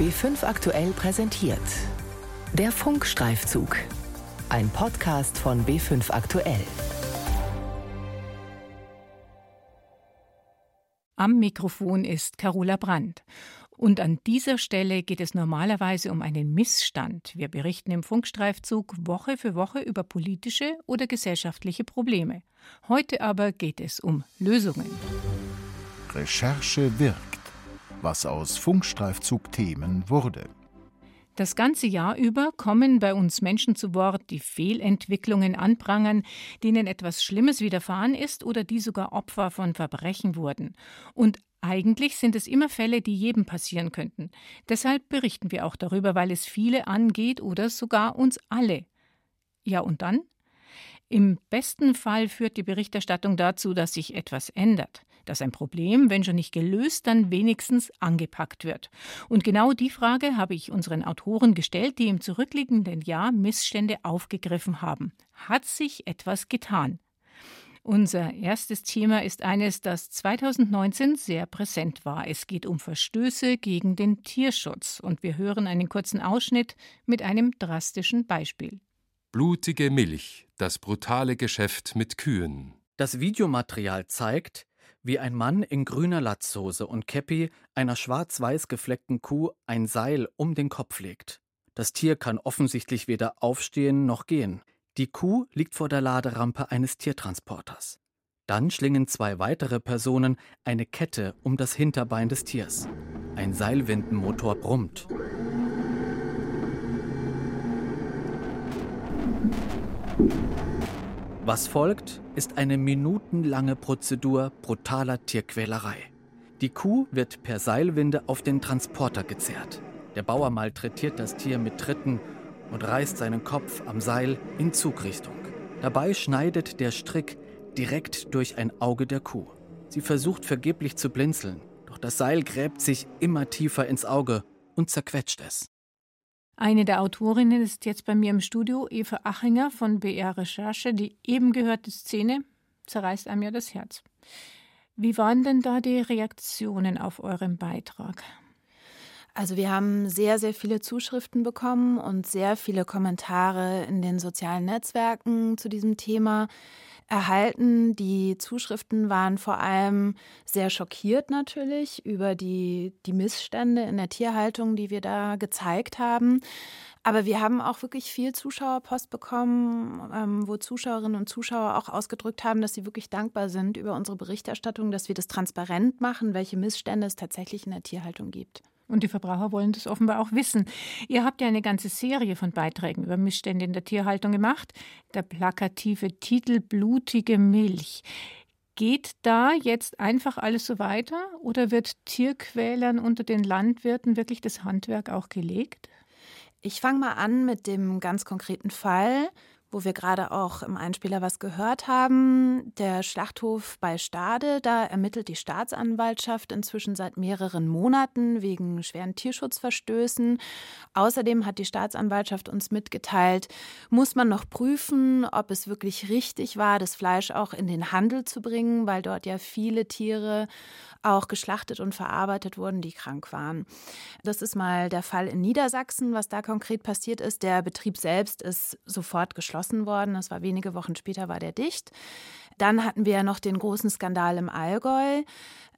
B5 aktuell präsentiert. Der Funkstreifzug. Ein Podcast von B5 aktuell. Am Mikrofon ist Carola Brandt. Und an dieser Stelle geht es normalerweise um einen Missstand. Wir berichten im Funkstreifzug Woche für Woche über politische oder gesellschaftliche Probleme. Heute aber geht es um Lösungen. Recherche wirkt, was aus Funkstreifzug-Themen wurde. Das ganze Jahr über kommen bei uns Menschen zu Wort, die Fehlentwicklungen anprangern, denen etwas Schlimmes widerfahren ist oder die sogar Opfer von Verbrechen wurden. Und eigentlich sind es immer Fälle, die jedem passieren könnten. Deshalb berichten wir auch darüber, weil es viele angeht oder sogar uns alle. Ja, und dann? Im besten Fall führt die Berichterstattung dazu, dass sich etwas ändert, dass ein Problem, wenn schon nicht gelöst, dann wenigstens angepackt wird. Und genau die Frage habe ich unseren Autoren gestellt, die im zurückliegenden Jahr Missstände aufgegriffen haben. Hat sich etwas getan? Unser erstes Thema ist eines, das 2019 sehr präsent war. Es geht um Verstöße gegen den Tierschutz und wir hören einen kurzen Ausschnitt mit einem drastischen Beispiel. Blutige Milch, das brutale Geschäft mit Kühen. Das Videomaterial zeigt, wie ein Mann in grüner Latzhose und Käppi einer schwarz-weiß gefleckten Kuh ein Seil um den Kopf legt. Das Tier kann offensichtlich weder aufstehen noch gehen. Die Kuh liegt vor der Laderampe eines Tiertransporters. Dann schlingen zwei weitere Personen eine Kette um das Hinterbein des Tiers. Ein Seilwindenmotor brummt. Was folgt, ist eine minutenlange Prozedur brutaler Tierquälerei. Die Kuh wird per Seilwinde auf den Transporter gezerrt. Der Bauer malträtiert das Tier mit Tritten und reißt seinen Kopf am Seil in Zugrichtung. Dabei schneidet der Strick direkt durch ein Auge der Kuh. Sie versucht vergeblich zu blinzeln, doch das Seil gräbt sich immer tiefer ins Auge und zerquetscht es. Eine der Autorinnen ist jetzt bei mir im Studio, Eva Achinger von BR Recherche. Die eben gehörte Szene zerreißt einem ja das Herz. Wie waren denn da die Reaktionen auf euren Beitrag? Also wir haben sehr, sehr viele Zuschriften bekommen und sehr viele Kommentare in den sozialen Netzwerken zu diesem Thema erhalten. Die Zuschriften waren vor allem sehr schockiert natürlich über die, die Missstände in der Tierhaltung, die wir da gezeigt haben. Aber wir haben auch wirklich viel Zuschauerpost bekommen, ähm, wo Zuschauerinnen und Zuschauer auch ausgedrückt haben, dass sie wirklich dankbar sind über unsere Berichterstattung, dass wir das transparent machen, welche Missstände es tatsächlich in der Tierhaltung gibt. Und die Verbraucher wollen das offenbar auch wissen. Ihr habt ja eine ganze Serie von Beiträgen über Missstände in der Tierhaltung gemacht. Der plakative Titel Blutige Milch. Geht da jetzt einfach alles so weiter oder wird Tierquälern unter den Landwirten wirklich das Handwerk auch gelegt? Ich fange mal an mit dem ganz konkreten Fall wo wir gerade auch im Einspieler was gehört haben. Der Schlachthof bei Stade, da ermittelt die Staatsanwaltschaft inzwischen seit mehreren Monaten wegen schweren Tierschutzverstößen. Außerdem hat die Staatsanwaltschaft uns mitgeteilt, muss man noch prüfen, ob es wirklich richtig war, das Fleisch auch in den Handel zu bringen, weil dort ja viele Tiere auch geschlachtet und verarbeitet wurden, die krank waren. Das ist mal der Fall in Niedersachsen, was da konkret passiert ist. Der Betrieb selbst ist sofort geschlossen worden. Das war wenige Wochen später, war der dicht. Dann hatten wir ja noch den großen Skandal im Allgäu.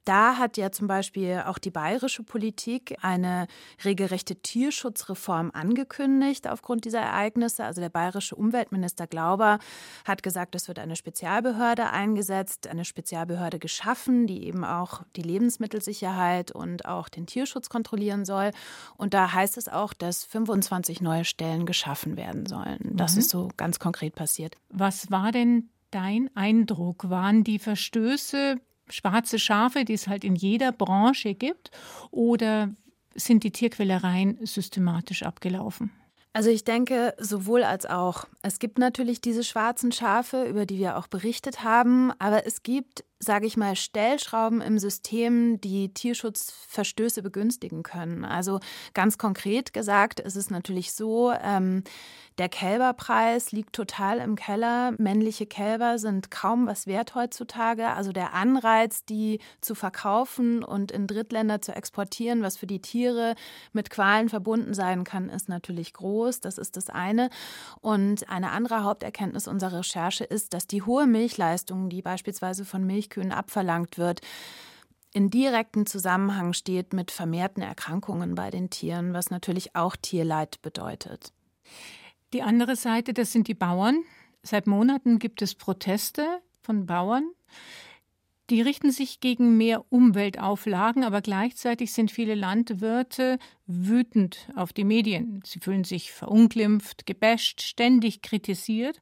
Da hat ja zum Beispiel auch die bayerische Politik eine regelrechte Tierschutzreform angekündigt aufgrund dieser Ereignisse. Also der bayerische Umweltminister Glauber hat gesagt, es wird eine Spezialbehörde eingesetzt, eine Spezialbehörde geschaffen, die eben auch die Lebensmittelsicherheit und auch den Tierschutz kontrollieren soll. Und da heißt es auch, dass 25 neue Stellen geschaffen werden sollen. Das mhm. ist so ganz konkret passiert. Was war denn dein Eindruck? Waren die Verstöße schwarze Schafe, die es halt in jeder Branche gibt, oder sind die Tierquälereien systematisch abgelaufen? Also ich denke sowohl als auch. Es gibt natürlich diese schwarzen Schafe, über die wir auch berichtet haben, aber es gibt sage ich mal, Stellschrauben im System, die Tierschutzverstöße begünstigen können. Also ganz konkret gesagt ist es natürlich so, ähm, der Kälberpreis liegt total im Keller. Männliche Kälber sind kaum was wert heutzutage. Also der Anreiz, die zu verkaufen und in Drittländer zu exportieren, was für die Tiere mit Qualen verbunden sein kann, ist natürlich groß. Das ist das eine. Und eine andere Haupterkenntnis unserer Recherche ist, dass die hohe Milchleistung, die beispielsweise von Milchkühen abverlangt wird, in direktem Zusammenhang steht mit vermehrten Erkrankungen bei den Tieren, was natürlich auch Tierleid bedeutet. Die andere Seite, das sind die Bauern. Seit Monaten gibt es Proteste von Bauern. Die richten sich gegen mehr Umweltauflagen, aber gleichzeitig sind viele Landwirte wütend auf die Medien. Sie fühlen sich verunglimpft, gebasht, ständig kritisiert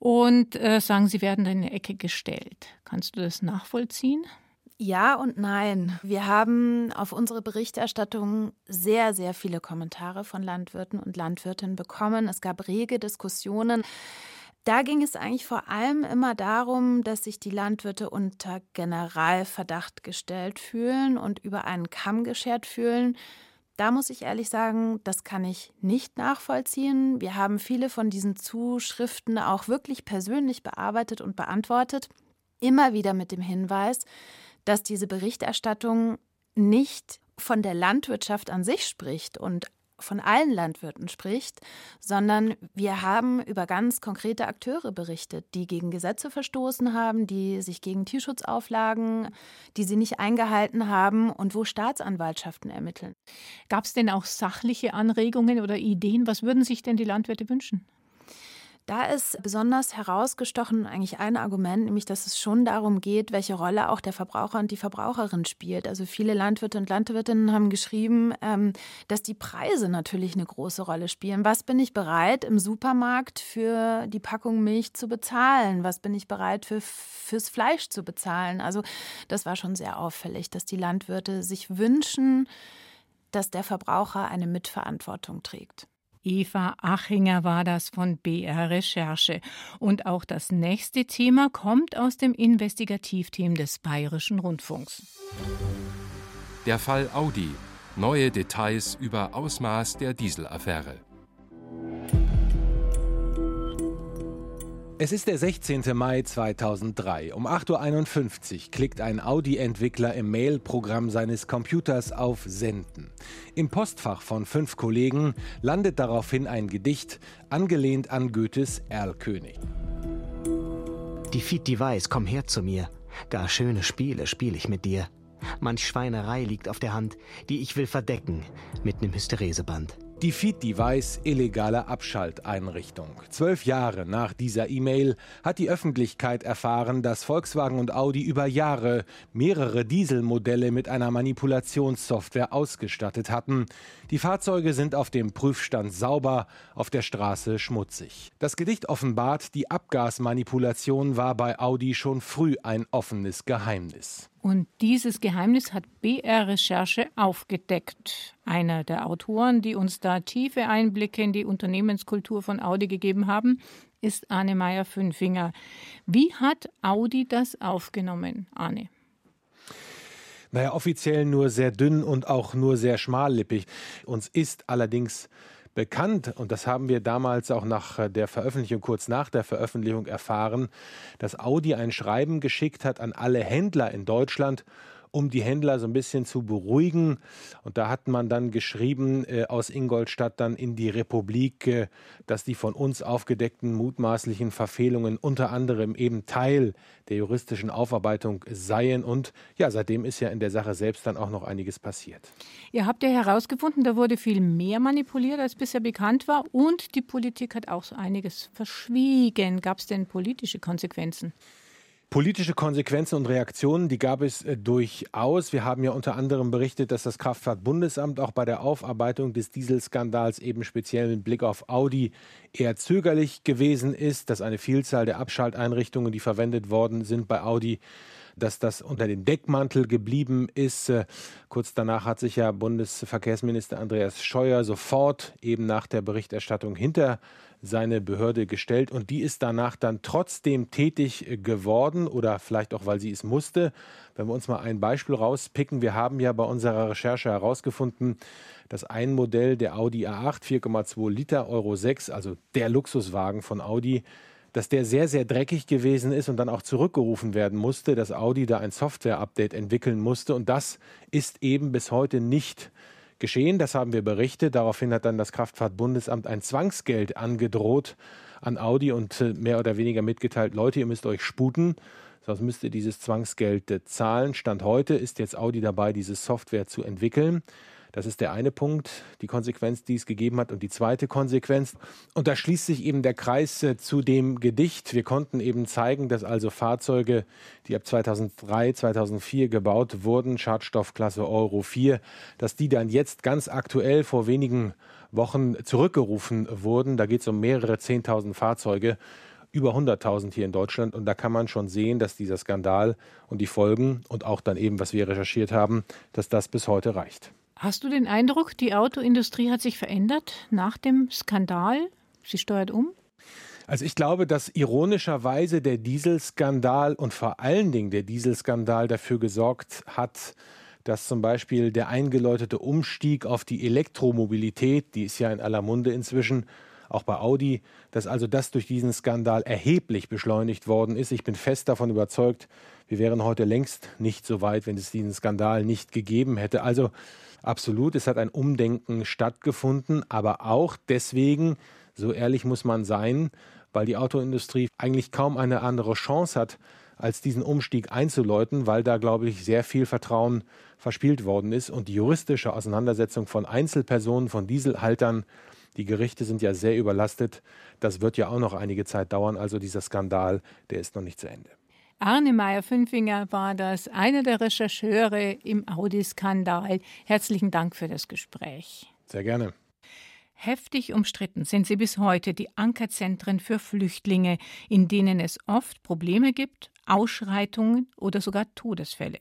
und äh, sagen, sie werden in eine Ecke gestellt. Kannst du das nachvollziehen? Ja und nein. Wir haben auf unsere Berichterstattung sehr, sehr viele Kommentare von Landwirten und Landwirtinnen bekommen. Es gab rege Diskussionen. Da ging es eigentlich vor allem immer darum, dass sich die Landwirte unter Generalverdacht gestellt fühlen und über einen Kamm geschert fühlen. Da muss ich ehrlich sagen, das kann ich nicht nachvollziehen. Wir haben viele von diesen Zuschriften auch wirklich persönlich bearbeitet und beantwortet. Immer wieder mit dem Hinweis, dass diese Berichterstattung nicht von der Landwirtschaft an sich spricht und von allen Landwirten spricht, sondern wir haben über ganz konkrete Akteure berichtet, die gegen Gesetze verstoßen haben, die sich gegen Tierschutzauflagen, die sie nicht eingehalten haben und wo Staatsanwaltschaften ermitteln. Gab es denn auch sachliche Anregungen oder Ideen? Was würden sich denn die Landwirte wünschen? Da ist besonders herausgestochen eigentlich ein Argument, nämlich dass es schon darum geht, welche Rolle auch der Verbraucher und die Verbraucherin spielt. Also viele Landwirte und Landwirtinnen haben geschrieben, ähm, dass die Preise natürlich eine große Rolle spielen. Was bin ich bereit im Supermarkt für die Packung Milch zu bezahlen? Was bin ich bereit für, fürs Fleisch zu bezahlen? Also das war schon sehr auffällig, dass die Landwirte sich wünschen, dass der Verbraucher eine Mitverantwortung trägt. Eva Achinger war das von BR Recherche. Und auch das nächste Thema kommt aus dem Investigativteam des Bayerischen Rundfunks. Der Fall Audi. Neue Details über Ausmaß der Dieselaffäre. Es ist der 16. Mai 2003. Um 8.51 Uhr klickt ein Audi-Entwickler im Mail-Programm seines Computers auf Senden. Im Postfach von fünf Kollegen landet daraufhin ein Gedicht, angelehnt an Goethes Erlkönig. Die die Weiß, komm her zu mir. Gar schöne Spiele spiel ich mit dir. Manch Schweinerei liegt auf der Hand, die ich will verdecken mit nem Hystereseband. Die Feed-Device illegale Abschalteinrichtung. Zwölf Jahre nach dieser E-Mail hat die Öffentlichkeit erfahren, dass Volkswagen und Audi über Jahre mehrere Dieselmodelle mit einer Manipulationssoftware ausgestattet hatten. Die Fahrzeuge sind auf dem Prüfstand sauber, auf der Straße schmutzig. Das Gedicht offenbart, die Abgasmanipulation war bei Audi schon früh ein offenes Geheimnis. Und dieses Geheimnis hat BR Recherche aufgedeckt. Einer der Autoren, die uns da tiefe Einblicke in die Unternehmenskultur von Audi gegeben haben, ist Arne Meyer-Fünfinger. Wie hat Audi das aufgenommen, Arne? Naja, offiziell nur sehr dünn und auch nur sehr schmallippig. Uns ist allerdings bekannt, und das haben wir damals auch nach äh, der Veröffentlichung, kurz nach der Veröffentlichung erfahren, dass Audi ein Schreiben geschickt hat an alle Händler in Deutschland um die Händler so ein bisschen zu beruhigen. Und da hat man dann geschrieben äh, aus Ingolstadt dann in die Republik, äh, dass die von uns aufgedeckten mutmaßlichen Verfehlungen unter anderem eben Teil der juristischen Aufarbeitung seien. Und ja, seitdem ist ja in der Sache selbst dann auch noch einiges passiert. Ihr habt ja herausgefunden, da wurde viel mehr manipuliert, als bisher bekannt war. Und die Politik hat auch so einiges verschwiegen. Gab es denn politische Konsequenzen? Politische Konsequenzen und Reaktionen, die gab es äh, durchaus. Wir haben ja unter anderem berichtet, dass das Kraftfahrtbundesamt auch bei der Aufarbeitung des Dieselskandals eben speziell mit Blick auf Audi eher zögerlich gewesen ist, dass eine Vielzahl der Abschalteinrichtungen, die verwendet worden sind bei Audi, dass das unter dem Deckmantel geblieben ist. Äh, kurz danach hat sich ja Bundesverkehrsminister Andreas Scheuer sofort eben nach der Berichterstattung hinter seine Behörde gestellt und die ist danach dann trotzdem tätig geworden oder vielleicht auch, weil sie es musste. Wenn wir uns mal ein Beispiel rauspicken, wir haben ja bei unserer Recherche herausgefunden, dass ein Modell der Audi A8 4,2 Liter Euro 6, also der Luxuswagen von Audi, dass der sehr, sehr dreckig gewesen ist und dann auch zurückgerufen werden musste, dass Audi da ein Software-Update entwickeln musste. Und das ist eben bis heute nicht geschehen. Das haben wir berichtet. Daraufhin hat dann das Kraftfahrtbundesamt ein Zwangsgeld angedroht an Audi und äh, mehr oder weniger mitgeteilt, Leute, ihr müsst euch sputen. Sonst müsst ihr dieses Zwangsgeld äh, zahlen. Stand heute ist jetzt Audi dabei, diese Software zu entwickeln. Das ist der eine Punkt, die Konsequenz, die es gegeben hat. Und die zweite Konsequenz, und da schließt sich eben der Kreis äh, zu dem Gedicht. Wir konnten eben zeigen, dass also Fahrzeuge, die ab 2003, 2004 gebaut wurden, Schadstoffklasse Euro 4, dass die dann jetzt ganz aktuell vor wenigen Wochen zurückgerufen wurden. Da geht es um mehrere 10.000 Fahrzeuge über 100.000 hier in Deutschland. Und da kann man schon sehen, dass dieser Skandal und die Folgen und auch dann eben, was wir recherchiert haben, dass das bis heute reicht. Hast du den Eindruck, die Autoindustrie hat sich verändert nach dem Skandal? Sie steuert um? Also ich glaube, dass ironischerweise der Dieselskandal und vor allen Dingen der Dieselskandal dafür gesorgt hat, dass zum Beispiel der eingeläutete Umstieg auf die Elektromobilität, die ist ja in aller Munde inzwischen, auch bei Audi, dass also das durch diesen Skandal erheblich beschleunigt worden ist. Ich bin fest davon überzeugt, wir wären heute längst nicht so weit, wenn es diesen Skandal nicht gegeben hätte. Also Absolut, es hat ein Umdenken stattgefunden, aber auch deswegen, so ehrlich muss man sein, weil die Autoindustrie eigentlich kaum eine andere Chance hat, als diesen Umstieg einzuläuten, weil da, glaube ich, sehr viel Vertrauen verspielt worden ist und die juristische Auseinandersetzung von Einzelpersonen, von Dieselhaltern, die Gerichte sind ja sehr überlastet, das wird ja auch noch einige Zeit dauern, also dieser Skandal, der ist noch nicht zu Ende. Arne Meyer-Fünfinger war das, einer der Rechercheure im Audi-Skandal. Herzlichen Dank für das Gespräch. Sehr gerne. Heftig umstritten sind sie bis heute die Ankerzentren für Flüchtlinge, in denen es oft Probleme gibt, Ausschreitungen oder sogar Todesfälle.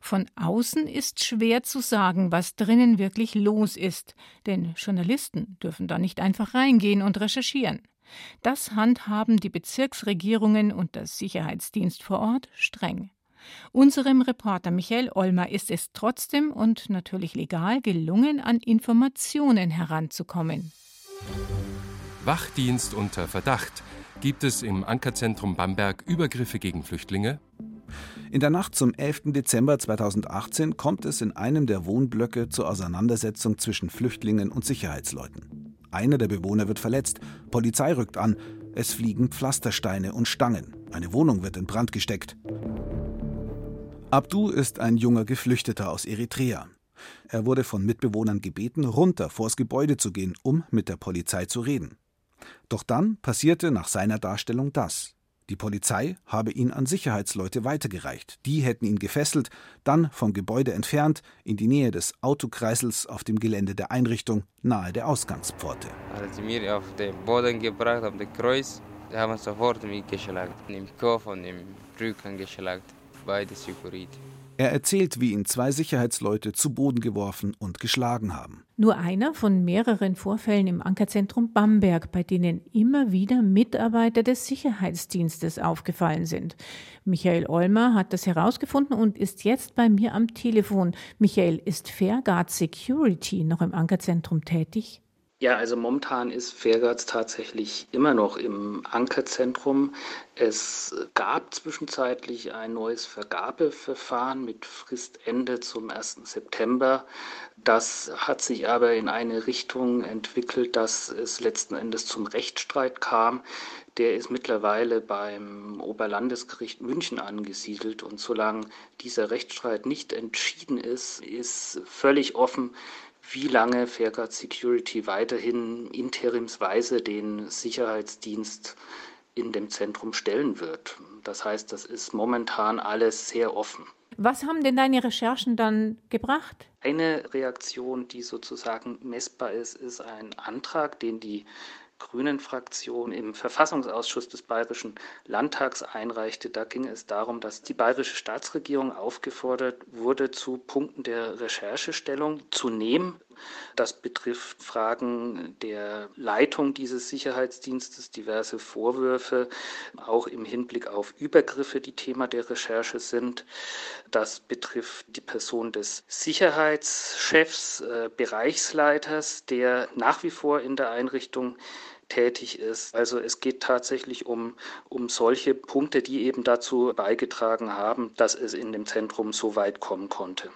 Von außen ist schwer zu sagen, was drinnen wirklich los ist, denn Journalisten dürfen da nicht einfach reingehen und recherchieren. Das handhaben die Bezirksregierungen und der Sicherheitsdienst vor Ort streng. Unserem Reporter Michael Olmer ist es trotzdem und natürlich legal gelungen, an Informationen heranzukommen. Wachdienst unter Verdacht. Gibt es im Ankerzentrum Bamberg Übergriffe gegen Flüchtlinge? In der Nacht zum 11. Dezember 2018 kommt es in einem der Wohnblöcke zur Auseinandersetzung zwischen Flüchtlingen und Sicherheitsleuten. Einer der Bewohner wird verletzt. Polizei rückt an. Es fliegen Pflastersteine und Stangen. Eine Wohnung wird in Brand gesteckt. Abdu ist ein junger Geflüchteter aus Eritrea. Er wurde von Mitbewohnern gebeten, runter vors Gebäude zu gehen, um mit der Polizei zu reden. Doch dann passierte nach seiner Darstellung das. Die Polizei habe ihn an Sicherheitsleute weitergereicht. Die hätten ihn gefesselt, dann vom Gebäude entfernt, in die Nähe des Autokreisels auf dem Gelände der Einrichtung, nahe der Ausgangspforte. Als sie mir auf den Boden gebracht auf das Kreuz, haben sofort mich geschlagen. Im Kopf und im Rücken geschlagen. Beide Security. Er erzählt, wie ihn zwei Sicherheitsleute zu Boden geworfen und geschlagen haben. Nur einer von mehreren Vorfällen im Ankerzentrum Bamberg, bei denen immer wieder Mitarbeiter des Sicherheitsdienstes aufgefallen sind. Michael Olmer hat das herausgefunden und ist jetzt bei mir am Telefon. Michael, ist Fairguard Security noch im Ankerzentrum tätig? Ja, also momentan ist Fairguards tatsächlich immer noch im Ankerzentrum. Es gab zwischenzeitlich ein neues Vergabeverfahren mit Fristende zum 1. September. Das hat sich aber in eine Richtung entwickelt, dass es letzten Endes zum Rechtsstreit kam. Der ist mittlerweile beim Oberlandesgericht München angesiedelt. Und solange dieser Rechtsstreit nicht entschieden ist, ist völlig offen, wie lange Fairguard Security weiterhin interimsweise den Sicherheitsdienst in dem Zentrum stellen wird. Das heißt, das ist momentan alles sehr offen. Was haben denn deine Recherchen dann gebracht? Eine Reaktion, die sozusagen messbar ist, ist ein Antrag, den die Grünen-Fraktion im Verfassungsausschuss des Bayerischen Landtags einreichte. Da ging es darum, dass die bayerische Staatsregierung aufgefordert wurde, zu Punkten der Recherchestellung zu nehmen. Das betrifft Fragen der Leitung dieses Sicherheitsdienstes, diverse Vorwürfe, auch im Hinblick auf Übergriffe, die Thema der Recherche sind. Das betrifft die Person des Sicherheitschefs, äh, Bereichsleiters, der nach wie vor in der Einrichtung tätig ist. Also es geht tatsächlich um, um solche Punkte, die eben dazu beigetragen haben, dass es in dem Zentrum so weit kommen konnte.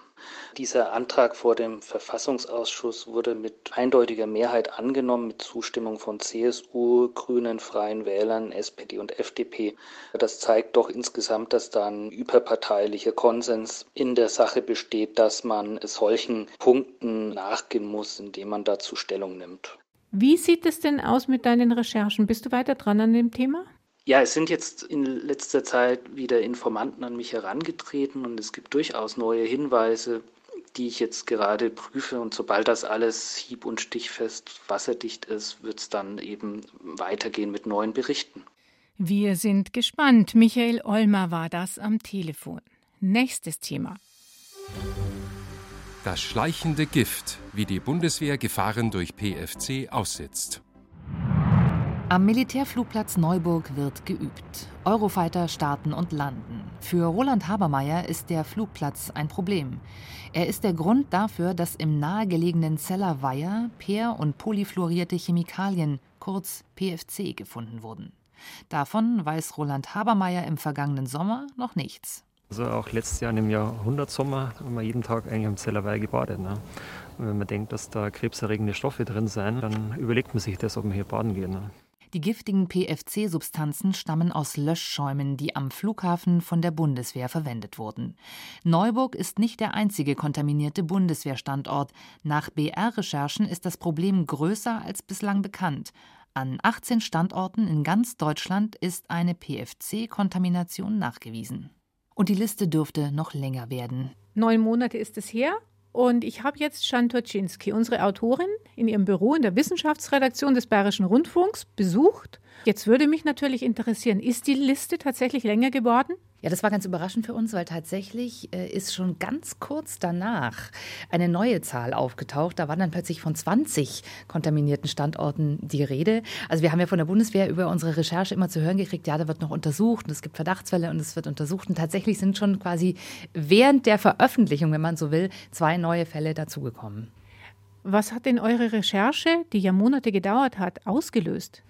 Dieser Antrag vor dem Verfassungsausschuss wurde mit eindeutiger Mehrheit angenommen, mit Zustimmung von CSU, Grünen, Freien Wählern, SPD und FDP. Das zeigt doch insgesamt, dass da ein überparteilicher Konsens in der Sache besteht, dass man solchen Punkten nachgehen muss, indem man dazu Stellung nimmt. Wie sieht es denn aus mit deinen Recherchen? Bist du weiter dran an dem Thema? Ja, es sind jetzt in letzter Zeit wieder Informanten an mich herangetreten und es gibt durchaus neue Hinweise, die ich jetzt gerade prüfe. Und sobald das alles hieb- und stichfest wasserdicht ist, wird es dann eben weitergehen mit neuen Berichten. Wir sind gespannt. Michael Olmer war das am Telefon. Nächstes Thema. Das schleichende Gift, wie die Bundeswehr Gefahren durch PFC aussetzt. Am Militärflugplatz Neuburg wird geübt. Eurofighter starten und landen. Für Roland Habermeier ist der Flugplatz ein Problem. Er ist der Grund dafür, dass im nahegelegenen Zeller Weiher per- und polyfluorierte Chemikalien, kurz PFC, gefunden wurden. Davon weiß Roland Habermeier im vergangenen Sommer noch nichts. Also auch letztes Jahr im Jahrhundertsommer haben wir jeden Tag eigentlich am Zellerweih gebadet. Ne? Und wenn man denkt, dass da krebserregende Stoffe drin sind, dann überlegt man sich das, ob man hier baden geht. Ne? Die giftigen PFC-Substanzen stammen aus Löschschäumen, die am Flughafen von der Bundeswehr verwendet wurden. Neuburg ist nicht der einzige kontaminierte Bundeswehrstandort. Nach BR-Recherchen ist das Problem größer als bislang bekannt. An 18 Standorten in ganz Deutschland ist eine PFC-Kontamination nachgewiesen. Und die Liste dürfte noch länger werden. Neun Monate ist es her. Und ich habe jetzt Jan unsere Autorin, in ihrem Büro in der Wissenschaftsredaktion des Bayerischen Rundfunks besucht. Jetzt würde mich natürlich interessieren, ist die Liste tatsächlich länger geworden? Ja, das war ganz überraschend für uns, weil tatsächlich äh, ist schon ganz kurz danach eine neue Zahl aufgetaucht. Da waren dann plötzlich von 20 kontaminierten Standorten die Rede. Also wir haben ja von der Bundeswehr über unsere Recherche immer zu hören gekriegt, ja, da wird noch untersucht und es gibt Verdachtsfälle und es wird untersucht. Und tatsächlich sind schon quasi während der Veröffentlichung, wenn man so will, zwei neue Fälle dazugekommen. Was hat denn eure Recherche, die ja Monate gedauert hat, ausgelöst?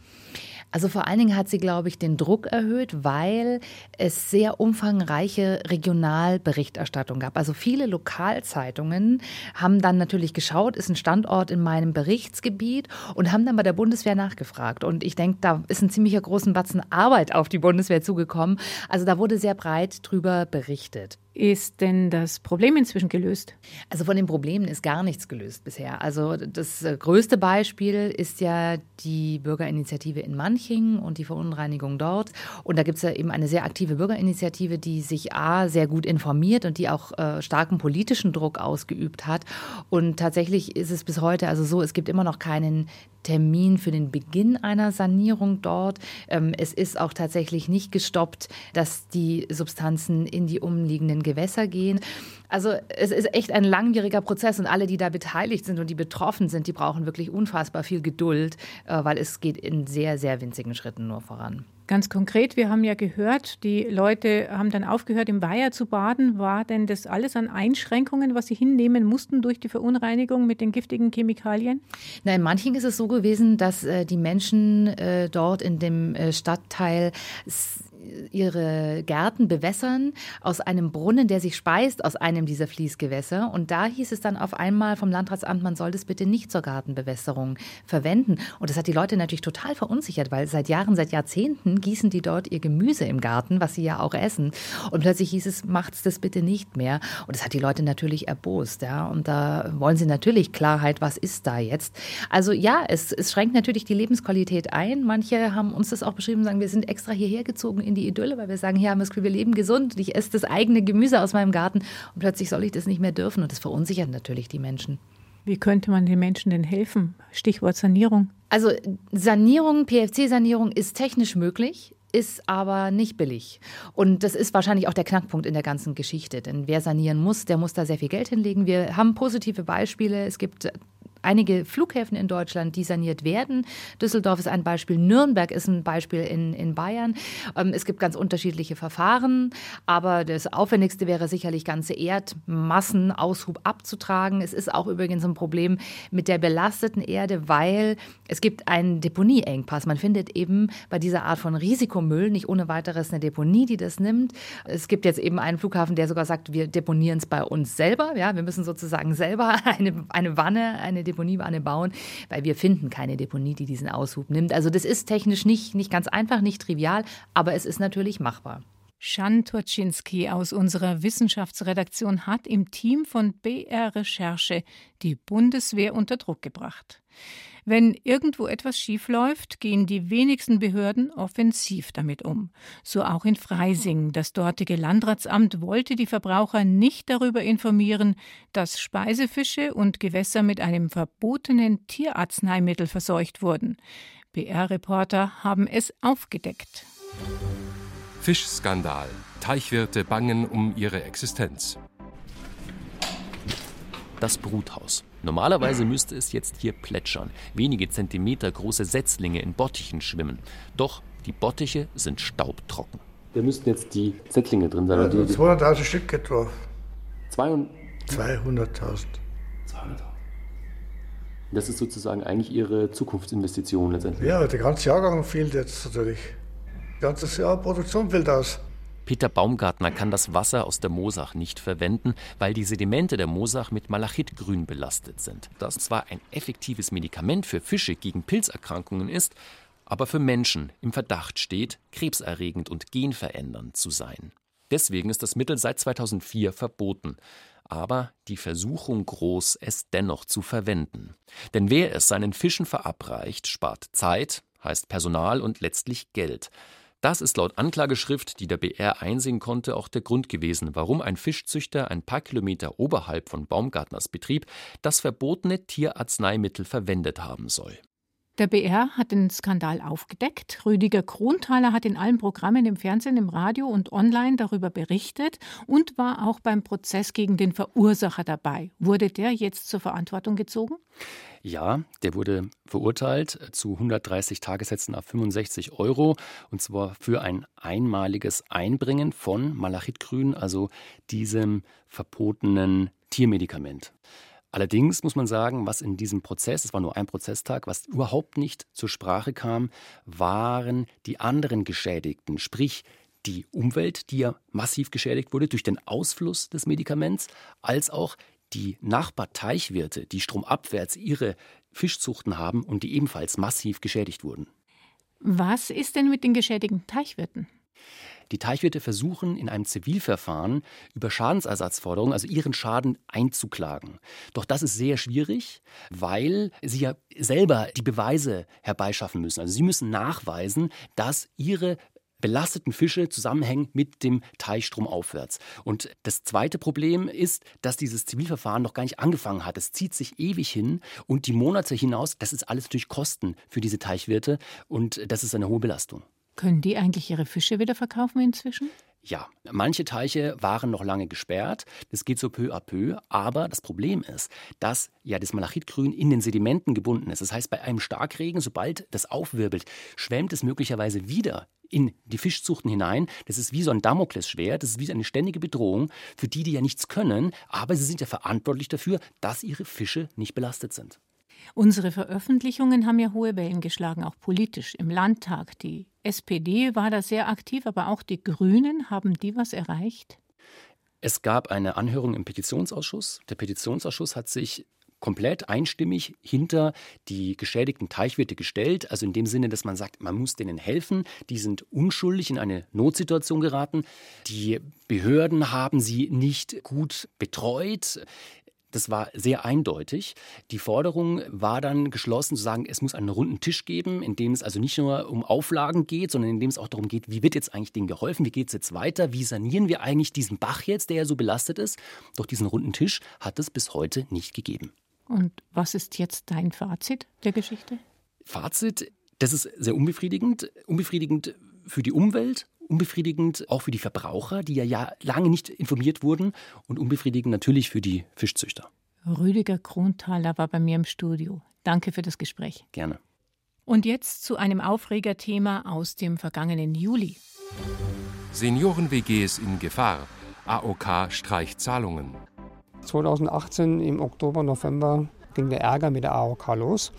Also vor allen Dingen hat sie, glaube ich, den Druck erhöht, weil es sehr umfangreiche Regionalberichterstattung gab. Also viele Lokalzeitungen haben dann natürlich geschaut, ist ein Standort in meinem Berichtsgebiet und haben dann bei der Bundeswehr nachgefragt. Und ich denke, da ist ein ziemlicher großen Batzen Arbeit auf die Bundeswehr zugekommen. Also da wurde sehr breit drüber berichtet. Ist denn das Problem inzwischen gelöst? Also von den Problemen ist gar nichts gelöst bisher. Also das äh, größte Beispiel ist ja die Bürgerinitiative in Manching und die Verunreinigung dort. Und da gibt es ja eben eine sehr aktive Bürgerinitiative, die sich A sehr gut informiert und die auch äh, starken politischen Druck ausgeübt hat. Und tatsächlich ist es bis heute also so, es gibt immer noch keinen Termin für den Beginn einer Sanierung dort. Ähm, es ist auch tatsächlich nicht gestoppt, dass die Substanzen in die umliegenden Gewässer gehen. Also es ist echt ein langwieriger Prozess und alle, die da beteiligt sind und die betroffen sind, die brauchen wirklich unfassbar viel Geduld, äh, weil es geht in sehr, sehr winzigen Schritten nur voran. Ganz konkret, wir haben ja gehört, die Leute haben dann aufgehört, im Weiher zu baden. War denn das alles an Einschränkungen, was sie hinnehmen mussten durch die Verunreinigung mit den giftigen Chemikalien? Na, in manchen ist es so gewesen, dass äh, die Menschen äh, dort in dem äh, Stadtteil ihre Gärten bewässern aus einem Brunnen, der sich speist aus einem dieser Fließgewässer. Und da hieß es dann auf einmal vom Landratsamt, man soll das bitte nicht zur Gartenbewässerung verwenden. Und das hat die Leute natürlich total verunsichert, weil seit Jahren, seit Jahrzehnten gießen die dort ihr Gemüse im Garten, was sie ja auch essen. Und plötzlich hieß es, macht's das bitte nicht mehr. Und das hat die Leute natürlich erbost. Ja. Und da wollen sie natürlich Klarheit, was ist da jetzt. Also ja, es, es schränkt natürlich die Lebensqualität ein. Manche haben uns das auch beschrieben, sagen, wir sind extra hierher gezogen in die Idylle, weil wir sagen, hier haben wir wir leben gesund und ich esse das eigene Gemüse aus meinem Garten und plötzlich soll ich das nicht mehr dürfen und das verunsichert natürlich die Menschen. Wie könnte man den Menschen denn helfen? Stichwort Sanierung. Also Sanierung, PFC-Sanierung ist technisch möglich ist aber nicht billig. Und das ist wahrscheinlich auch der Knackpunkt in der ganzen Geschichte. Denn wer sanieren muss, der muss da sehr viel Geld hinlegen. Wir haben positive Beispiele. Es gibt einige Flughäfen in Deutschland, die saniert werden. Düsseldorf ist ein Beispiel, Nürnberg ist ein Beispiel in, in Bayern. Ähm, es gibt ganz unterschiedliche Verfahren, aber das Aufwendigste wäre sicherlich ganze Erdmassenaushub abzutragen. Es ist auch übrigens ein Problem mit der belasteten Erde, weil es gibt einen Deponieengpass. Man findet eben bei dieser Art von Risikomüll nicht ohne weiteres eine Deponie, die das nimmt. Es gibt jetzt eben einen Flughafen, der sogar sagt, wir deponieren es bei uns selber. Ja, wir müssen sozusagen selber eine, eine Wanne, eine Deponie Deponiewanne bauen, weil wir finden keine Deponie, die diesen Aushub nimmt. Also das ist technisch nicht, nicht ganz einfach, nicht trivial, aber es ist natürlich machbar. Shan Turczynski aus unserer Wissenschaftsredaktion hat im Team von BR Recherche die Bundeswehr unter Druck gebracht. Wenn irgendwo etwas schiefläuft, gehen die wenigsten Behörden offensiv damit um. So auch in Freising. Das dortige Landratsamt wollte die Verbraucher nicht darüber informieren, dass Speisefische und Gewässer mit einem verbotenen Tierarzneimittel verseucht wurden. BR-Reporter haben es aufgedeckt. Fischskandal. Teichwirte bangen um ihre Existenz. Das Bruthaus. Normalerweise müsste es jetzt hier plätschern, wenige Zentimeter große Setzlinge in Bottichen schwimmen. Doch die Bottiche sind staubtrocken. Da müssten jetzt die Setzlinge drin sein. Also 200.000 Stück etwa. 200.000? 200.000. Das ist sozusagen eigentlich Ihre Zukunftsinvestition letztendlich. Ja, der ganze Jahrgang fehlt jetzt natürlich. Das ganze Jahr Produktion fällt aus. Peter Baumgartner kann das Wasser aus der Moosach nicht verwenden, weil die Sedimente der Moosach mit Malachitgrün belastet sind. Das zwar ein effektives Medikament für Fische gegen Pilzerkrankungen ist, aber für Menschen im Verdacht steht, krebserregend und genverändernd zu sein. Deswegen ist das Mittel seit 2004 verboten. Aber die Versuchung groß, es dennoch zu verwenden. Denn wer es seinen Fischen verabreicht, spart Zeit, heißt Personal und letztlich Geld. Das ist laut Anklageschrift, die der BR einsehen konnte, auch der Grund gewesen, warum ein Fischzüchter ein paar Kilometer oberhalb von Baumgartners Betrieb das verbotene Tierarzneimittel verwendet haben soll. Der BR hat den Skandal aufgedeckt. Rüdiger Kronthaler hat in allen Programmen im Fernsehen, im Radio und online darüber berichtet und war auch beim Prozess gegen den Verursacher dabei. Wurde der jetzt zur Verantwortung gezogen? Ja, der wurde verurteilt zu 130 Tagessätzen auf 65 Euro und zwar für ein einmaliges Einbringen von Malachitgrün, also diesem verbotenen Tiermedikament. Allerdings muss man sagen, was in diesem Prozess, es war nur ein Prozesstag, was überhaupt nicht zur Sprache kam, waren die anderen Geschädigten, sprich die Umwelt, die ja massiv geschädigt wurde durch den Ausfluss des Medikaments, als auch die Nachbarteichwirte, die stromabwärts ihre Fischzuchten haben und die ebenfalls massiv geschädigt wurden. Was ist denn mit den geschädigten Teichwirten? Die Teichwirte versuchen in einem Zivilverfahren über Schadensersatzforderungen, also ihren Schaden einzuklagen. Doch das ist sehr schwierig, weil sie ja selber die Beweise herbeischaffen müssen. Also sie müssen nachweisen, dass ihre belasteten Fische zusammenhängen mit dem Teichstrom aufwärts. Und das zweite Problem ist, dass dieses Zivilverfahren noch gar nicht angefangen hat. Es zieht sich ewig hin und die Monate hinaus, das ist alles natürlich Kosten für diese Teichwirte und das ist eine hohe Belastung. Können die eigentlich ihre Fische wieder verkaufen inzwischen? Ja, manche Teiche waren noch lange gesperrt. Das geht so peu à peu. Aber das Problem ist, dass ja das Malachitgrün in den Sedimenten gebunden ist. Das heißt, bei einem Starkregen, sobald das aufwirbelt, schwemmt es möglicherweise wieder in die Fischzuchten hinein. Das ist wie so ein Damoklesschwert. Das ist wie eine ständige Bedrohung für die, die ja nichts können. Aber sie sind ja verantwortlich dafür, dass ihre Fische nicht belastet sind. Unsere Veröffentlichungen haben ja hohe Wellen geschlagen, auch politisch im Landtag. Die SPD war da sehr aktiv, aber auch die Grünen. Haben die was erreicht? Es gab eine Anhörung im Petitionsausschuss. Der Petitionsausschuss hat sich komplett einstimmig hinter die geschädigten Teichwirte gestellt. Also in dem Sinne, dass man sagt, man muss denen helfen. Die sind unschuldig in eine Notsituation geraten. Die Behörden haben sie nicht gut betreut. Das war sehr eindeutig. Die Forderung war dann geschlossen zu sagen, es muss einen runden Tisch geben, in dem es also nicht nur um Auflagen geht, sondern in dem es auch darum geht, wie wird jetzt eigentlich denen geholfen, wie geht es jetzt weiter, wie sanieren wir eigentlich diesen Bach jetzt, der ja so belastet ist. Doch diesen runden Tisch hat es bis heute nicht gegeben. Und was ist jetzt dein Fazit der Geschichte? Fazit, das ist sehr unbefriedigend. Unbefriedigend für die Umwelt, unbefriedigend auch für die Verbraucher, die ja, ja lange nicht informiert wurden und unbefriedigend natürlich für die Fischzüchter. Rüdiger Kronthaler war bei mir im Studio. Danke für das Gespräch. Gerne. Und jetzt zu einem Aufregerthema aus dem vergangenen Juli. Senioren-WGs in Gefahr. AOK streicht Zahlungen. 2018 im Oktober, November ging der Ärger mit der AOK los.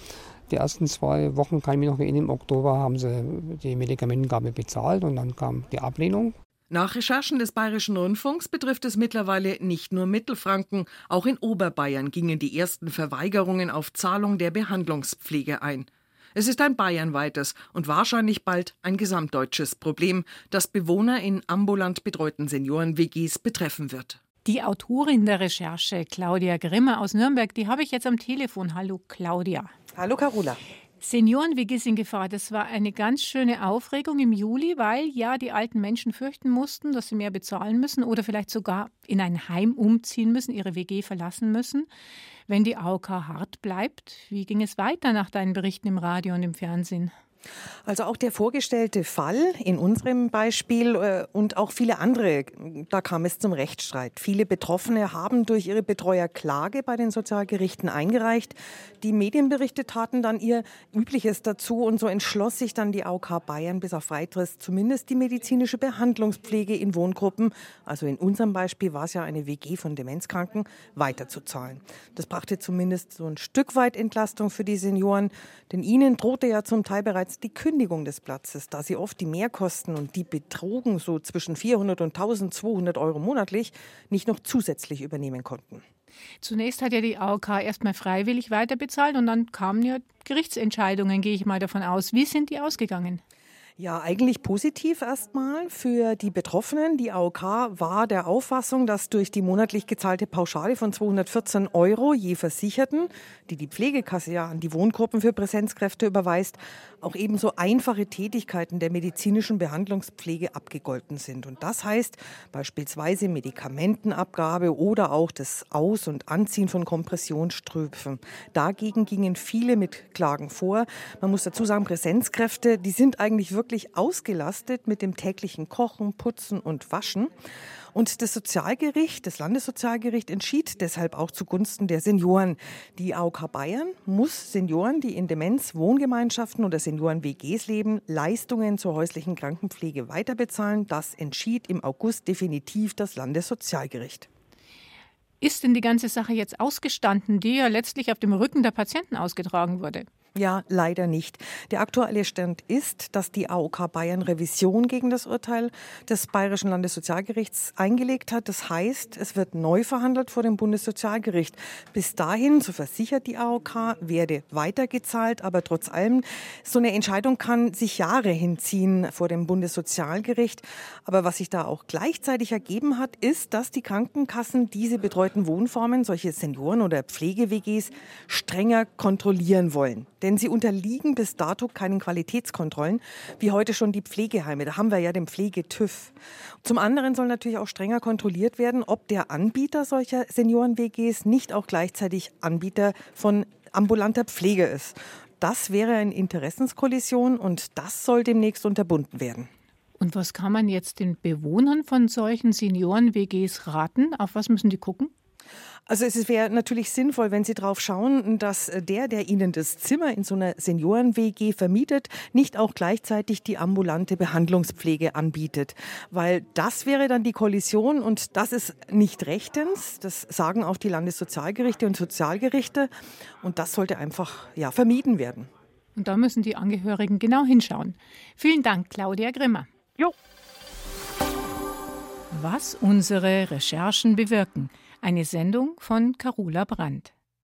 Die ersten zwei Wochen, kann ich mich noch erinnern, im Oktober haben sie die Medikamentengabe bezahlt und dann kam die Ablehnung. Nach Recherchen des Bayerischen Rundfunks betrifft es mittlerweile nicht nur Mittelfranken, auch in Oberbayern gingen die ersten Verweigerungen auf Zahlung der Behandlungspflege ein. Es ist ein bayernweites und wahrscheinlich bald ein gesamtdeutsches Problem, das Bewohner in ambulant betreuten Senioren-WGs betreffen wird. Die Autorin der Recherche, Claudia Grimmer aus Nürnberg, die habe ich jetzt am Telefon. Hallo Claudia. Hallo Carola. Senioren-WGs in Gefahr, das war eine ganz schöne Aufregung im Juli, weil ja die alten Menschen fürchten mussten, dass sie mehr bezahlen müssen oder vielleicht sogar in ein Heim umziehen müssen, ihre WG verlassen müssen wenn die AOK hart bleibt? Wie ging es weiter nach deinen Berichten im Radio und im Fernsehen? Also auch der vorgestellte Fall in unserem Beispiel äh, und auch viele andere, da kam es zum Rechtsstreit. Viele Betroffene haben durch ihre Betreuer Klage bei den Sozialgerichten eingereicht. Die Medienberichte taten dann ihr Übliches dazu und so entschloss sich dann die AOK Bayern bis auf weiteres zumindest die medizinische Behandlungspflege in Wohngruppen, also in unserem Beispiel war es ja eine WG von Demenzkranken, weiterzuzahlen. Das brachte zumindest so ein Stück weit Entlastung für die Senioren, denn ihnen drohte ja zum Teil bereits die Kündigung des Platzes, da sie oft die Mehrkosten und die betrugen so zwischen 400 und 1200 Euro monatlich nicht noch zusätzlich übernehmen konnten. Zunächst hat ja die AOK erstmal freiwillig weiterbezahlt und dann kamen ja Gerichtsentscheidungen, gehe ich mal davon aus. Wie sind die ausgegangen? Ja, eigentlich positiv erstmal für die Betroffenen. Die AOK war der Auffassung, dass durch die monatlich gezahlte Pauschale von 214 Euro je Versicherten, die die Pflegekasse ja an die Wohngruppen für Präsenzkräfte überweist, auch ebenso einfache Tätigkeiten der medizinischen Behandlungspflege abgegolten sind. Und das heißt beispielsweise Medikamentenabgabe oder auch das Aus- und Anziehen von Kompressionsstrümpfen. Dagegen gingen viele mit Klagen vor. Man muss dazu sagen, Präsenzkräfte, die sind eigentlich wirklich wirklich ausgelastet mit dem täglichen Kochen, Putzen und Waschen. Und das Sozialgericht, das Landessozialgericht entschied deshalb auch zugunsten der Senioren. Die AOK Bayern muss Senioren, die in Demenz, Wohngemeinschaften oder Senioren-WGs leben, Leistungen zur häuslichen Krankenpflege weiterbezahlen. Das entschied im August definitiv das Landessozialgericht. Ist denn die ganze Sache jetzt ausgestanden, die ja letztlich auf dem Rücken der Patienten ausgetragen wurde? Ja, leider nicht. Der aktuelle Stand ist, dass die AOK Bayern Revision gegen das Urteil des Bayerischen Landessozialgerichts eingelegt hat. Das heißt, es wird neu verhandelt vor dem Bundessozialgericht. Bis dahin, so versichert die AOK, werde weitergezahlt. Aber trotz allem, so eine Entscheidung kann sich Jahre hinziehen vor dem Bundessozialgericht. Aber was sich da auch gleichzeitig ergeben hat, ist, dass die Krankenkassen diese betreuten Wohnformen, solche Senioren- oder Pflege-WGs, strenger kontrollieren wollen denn sie unterliegen bis dato keinen Qualitätskontrollen, wie heute schon die Pflegeheime. Da haben wir ja den Pflegetüv. Zum anderen soll natürlich auch strenger kontrolliert werden, ob der Anbieter solcher Senioren-WGs nicht auch gleichzeitig Anbieter von ambulanter Pflege ist. Das wäre eine Interessenskollision und das soll demnächst unterbunden werden. Und was kann man jetzt den Bewohnern von solchen Senioren-WGs raten? Auf was müssen die gucken? Also es wäre natürlich sinnvoll, wenn Sie darauf schauen, dass der, der Ihnen das Zimmer in so einer Senioren-WG vermietet, nicht auch gleichzeitig die ambulante Behandlungspflege anbietet. Weil das wäre dann die Kollision und das ist nicht rechtens. Das sagen auch die Landessozialgerichte und Sozialgerichte. Und das sollte einfach ja, vermieden werden. Und da müssen die Angehörigen genau hinschauen. Vielen Dank, Claudia Grimmer. Jo. Was unsere Recherchen bewirken. Eine Sendung von Carola Brandt.